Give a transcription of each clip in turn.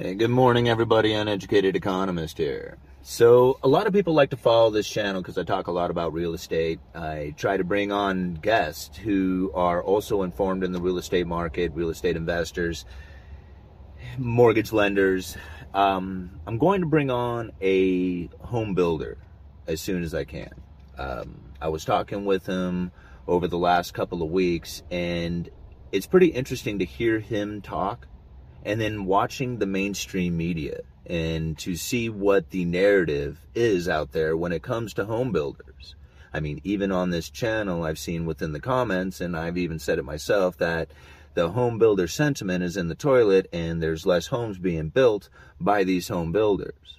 Hey, good morning, everybody. Uneducated economist here. So, a lot of people like to follow this channel because I talk a lot about real estate. I try to bring on guests who are also informed in the real estate market, real estate investors, mortgage lenders. Um, I'm going to bring on a home builder as soon as I can. Um, I was talking with him over the last couple of weeks, and it's pretty interesting to hear him talk and then watching the mainstream media and to see what the narrative is out there when it comes to home builders. I mean, even on this channel, I've seen within the comments, and I've even said it myself, that the home builder sentiment is in the toilet and there's less homes being built by these home builders.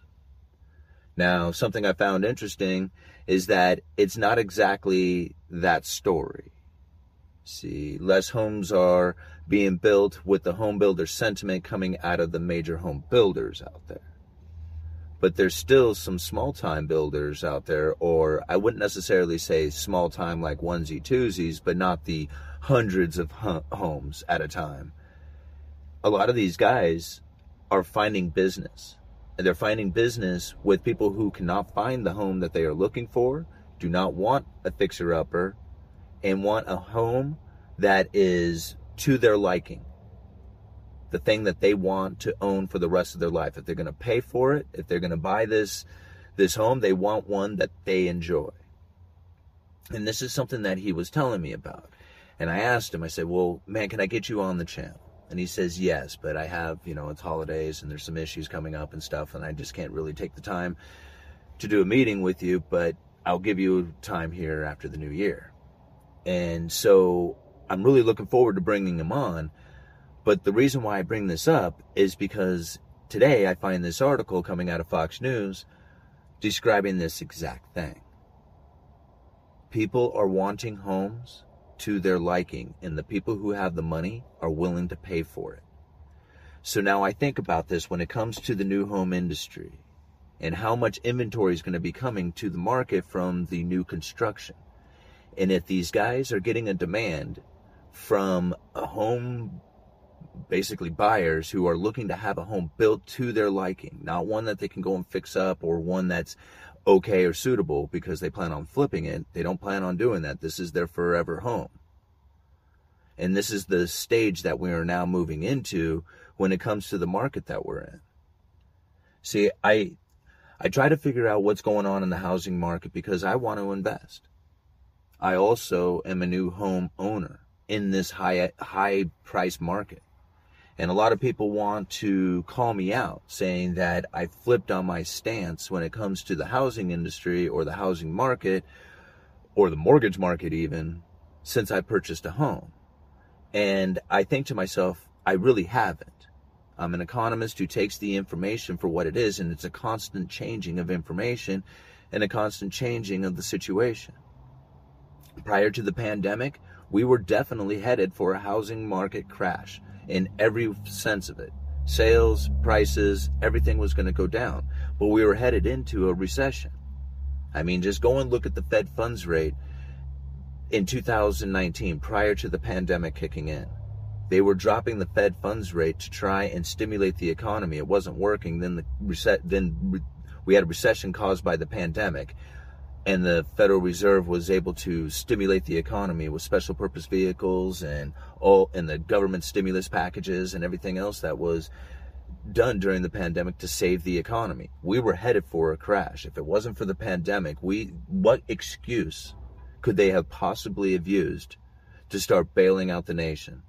Now, something I found interesting is that it's not exactly that story. See, less homes are being built with the home builder sentiment coming out of the major home builders out there. But there's still some small time builders out there, or I wouldn't necessarily say small time like onesie twosies, but not the hundreds of homes at a time. A lot of these guys are finding business. And they're finding business with people who cannot find the home that they are looking for, do not want a fixer upper, and want a home that is to their liking. The thing that they want to own for the rest of their life. If they're going to pay for it, if they're going to buy this this home, they want one that they enjoy. And this is something that he was telling me about. And I asked him, I said, "Well, man, can I get you on the channel?" And he says, "Yes, but I have, you know, it's holidays and there's some issues coming up and stuff and I just can't really take the time to do a meeting with you, but I'll give you time here after the new year." And so I'm really looking forward to bringing him on. But the reason why I bring this up is because today I find this article coming out of Fox News describing this exact thing. People are wanting homes to their liking, and the people who have the money are willing to pay for it. So now I think about this when it comes to the new home industry and how much inventory is going to be coming to the market from the new construction. And if these guys are getting a demand from a home basically buyers who are looking to have a home built to their liking, not one that they can go and fix up or one that's okay or suitable because they plan on flipping it. They don't plan on doing that. This is their forever home. And this is the stage that we are now moving into when it comes to the market that we're in. See, I I try to figure out what's going on in the housing market because I want to invest. I also am a new home owner in this high high price market. And a lot of people want to call me out saying that I flipped on my stance when it comes to the housing industry or the housing market or the mortgage market even since I purchased a home. And I think to myself, I really haven't. I'm an economist who takes the information for what it is, and it's a constant changing of information and a constant changing of the situation. Prior to the pandemic, we were definitely headed for a housing market crash in every sense of it. Sales, prices, everything was going to go down. But we were headed into a recession. I mean, just go and look at the Fed funds rate in 2019 prior to the pandemic kicking in. They were dropping the Fed funds rate to try and stimulate the economy. It wasn't working. Then the reset, then re- we had a recession caused by the pandemic and the Federal Reserve was able to stimulate the economy with special purpose vehicles and all and the government stimulus packages and everything else that was done during the pandemic to save the economy. We were headed for a crash. If it wasn't for the pandemic, we what excuse could they have possibly have used to start bailing out the nation?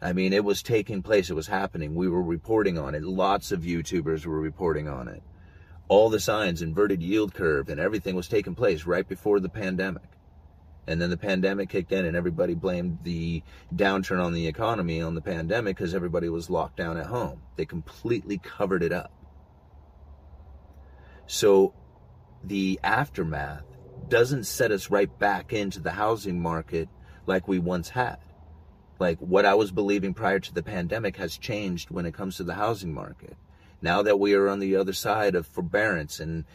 I mean, it was taking place, it was happening. We were reporting on it. Lots of YouTubers were reporting on it all the signs, inverted yield curve, and everything was taking place right before the pandemic. And then the pandemic kicked in, and everybody blamed the downturn on the economy on the pandemic because everybody was locked down at home. They completely covered it up. So the aftermath doesn't set us right back into the housing market like we once had. Like what I was believing prior to the pandemic has changed when it comes to the housing market. Now that we are on the other side of forbearance and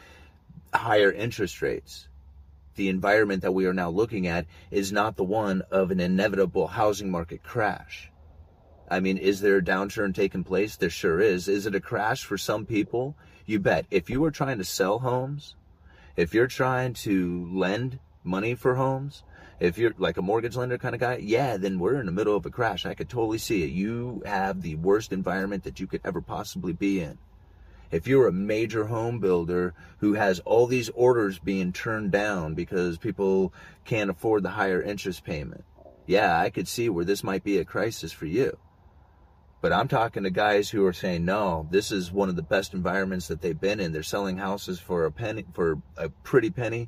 higher interest rates, the environment that we are now looking at is not the one of an inevitable housing market crash. I mean, is there a downturn taking place? There sure is. Is it a crash for some people? You bet. If you are trying to sell homes, if you're trying to lend money for homes, if you're like a mortgage lender kind of guy, yeah, then we're in the middle of a crash. I could totally see it. You have the worst environment that you could ever possibly be in. If you're a major home builder who has all these orders being turned down because people can't afford the higher interest payment, yeah, I could see where this might be a crisis for you. But I'm talking to guys who are saying, no, this is one of the best environments that they've been in. They're selling houses for a penny, for a pretty penny.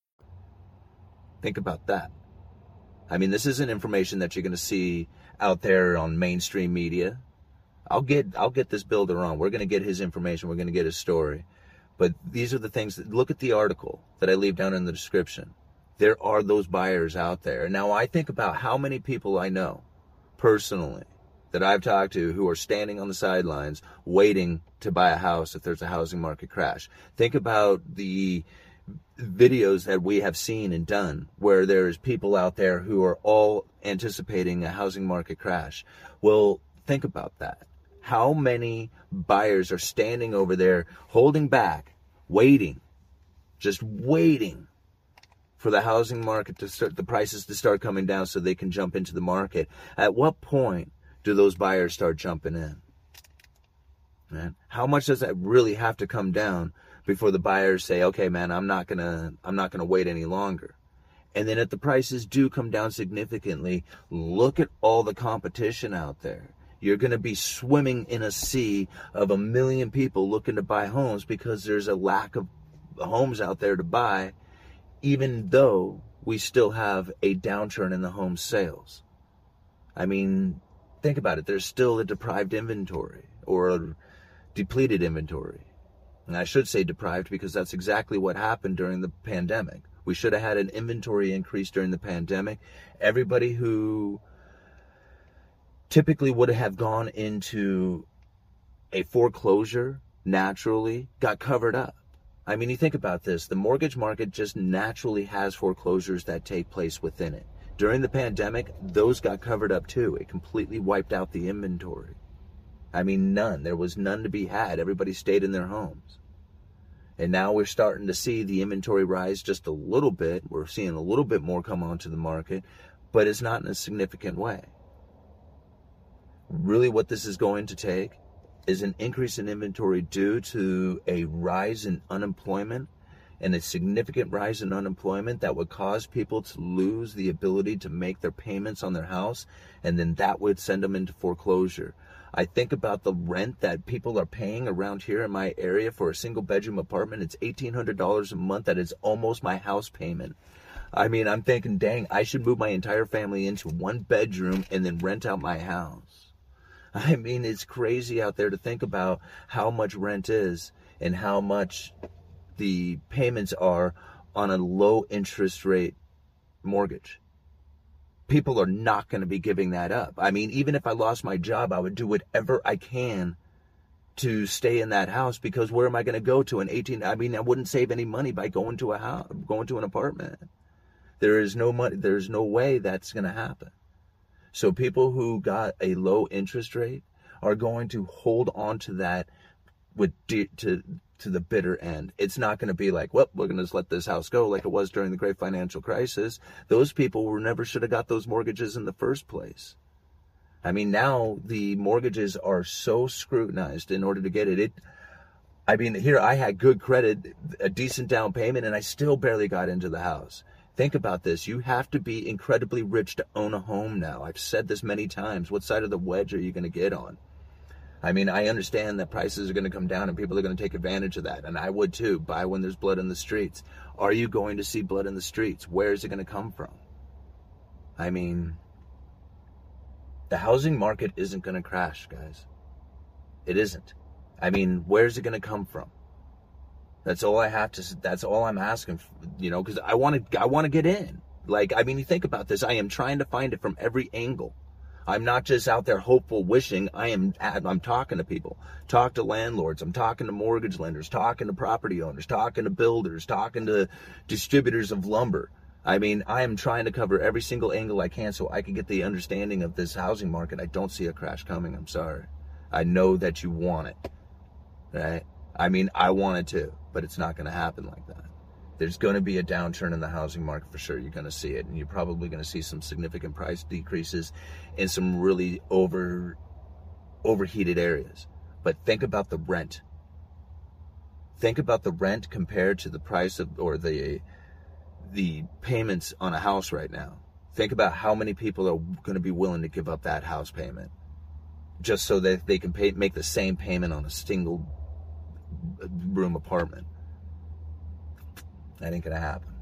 Think about that. I mean, this isn't information that you're going to see out there on mainstream media. I'll get I'll get this builder on. We're going to get his information. We're going to get his story. But these are the things that look at the article that I leave down in the description. There are those buyers out there. Now I think about how many people I know personally that I've talked to who are standing on the sidelines waiting to buy a house if there's a housing market crash. Think about the videos that we have seen and done where there's people out there who are all anticipating a housing market crash. Well, think about that. How many buyers are standing over there holding back, waiting, just waiting for the housing market to start, the prices to start coming down so they can jump into the market? At what point do those buyers start jumping in? Man, how much does that really have to come down before the buyers say, okay, man, I'm not gonna, I'm not gonna wait any longer. And then if the prices do come down significantly, look at all the competition out there. You're going to be swimming in a sea of a million people looking to buy homes because there's a lack of homes out there to buy, even though we still have a downturn in the home sales. I mean, think about it. There's still a deprived inventory or a depleted inventory. And I should say deprived because that's exactly what happened during the pandemic. We should have had an inventory increase during the pandemic. Everybody who typically would have gone into a foreclosure naturally got covered up. I mean, you think about this the mortgage market just naturally has foreclosures that take place within it. During the pandemic, those got covered up too. It completely wiped out the inventory. I mean, none. There was none to be had. Everybody stayed in their homes. And now we're starting to see the inventory rise just a little bit. We're seeing a little bit more come onto the market, but it's not in a significant way. Really, what this is going to take is an increase in inventory due to a rise in unemployment and a significant rise in unemployment that would cause people to lose the ability to make their payments on their house, and then that would send them into foreclosure. I think about the rent that people are paying around here in my area for a single bedroom apartment. It's $1,800 a month. That is almost my house payment. I mean, I'm thinking, dang, I should move my entire family into one bedroom and then rent out my house. I mean, it's crazy out there to think about how much rent is and how much the payments are on a low interest rate mortgage people are not going to be giving that up. I mean, even if I lost my job, I would do whatever I can to stay in that house because where am I going to go to an 18 I mean, I wouldn't save any money by going to a house, going to an apartment. There is no money there's no way that's going to happen. So people who got a low interest rate are going to hold on to that with de- to to the bitter end. It's not going to be like, well, we're going to just let this house go like it was during the great financial crisis. Those people were never should have got those mortgages in the first place. I mean, now the mortgages are so scrutinized in order to get it. It, I mean, here I had good credit, a decent down payment, and I still barely got into the house. Think about this. You have to be incredibly rich to own a home now. I've said this many times. What side of the wedge are you going to get on? I mean, I understand that prices are going to come down and people are going to take advantage of that. And I would too, buy when there's blood in the streets. Are you going to see blood in the streets? Where is it going to come from? I mean, the housing market isn't going to crash, guys. It isn't. I mean, where's it going to come from? That's all I have to. That's all I'm asking. For, You know, because I want to. I want to get in. Like, I mean, you think about this. I am trying to find it from every angle. I'm not just out there hopeful wishing. I am. I'm talking to people. Talk to landlords. I'm talking to mortgage lenders. Talking to property owners. Talking to builders. Talking to distributors of lumber. I mean, I am trying to cover every single angle I can so I can get the understanding of this housing market. I don't see a crash coming. I'm sorry. I know that you want it. Right? I mean, I want it too but it's not going to happen like that. There's going to be a downturn in the housing market for sure. You're going to see it, and you're probably going to see some significant price decreases in some really over overheated areas. But think about the rent. Think about the rent compared to the price of or the the payments on a house right now. Think about how many people are going to be willing to give up that house payment just so that they can pay, make the same payment on a single uh, room apartment. That ain't gonna happen.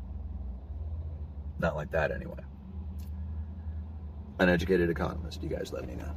Not like that anyway. Uneducated economist, you guys let me know.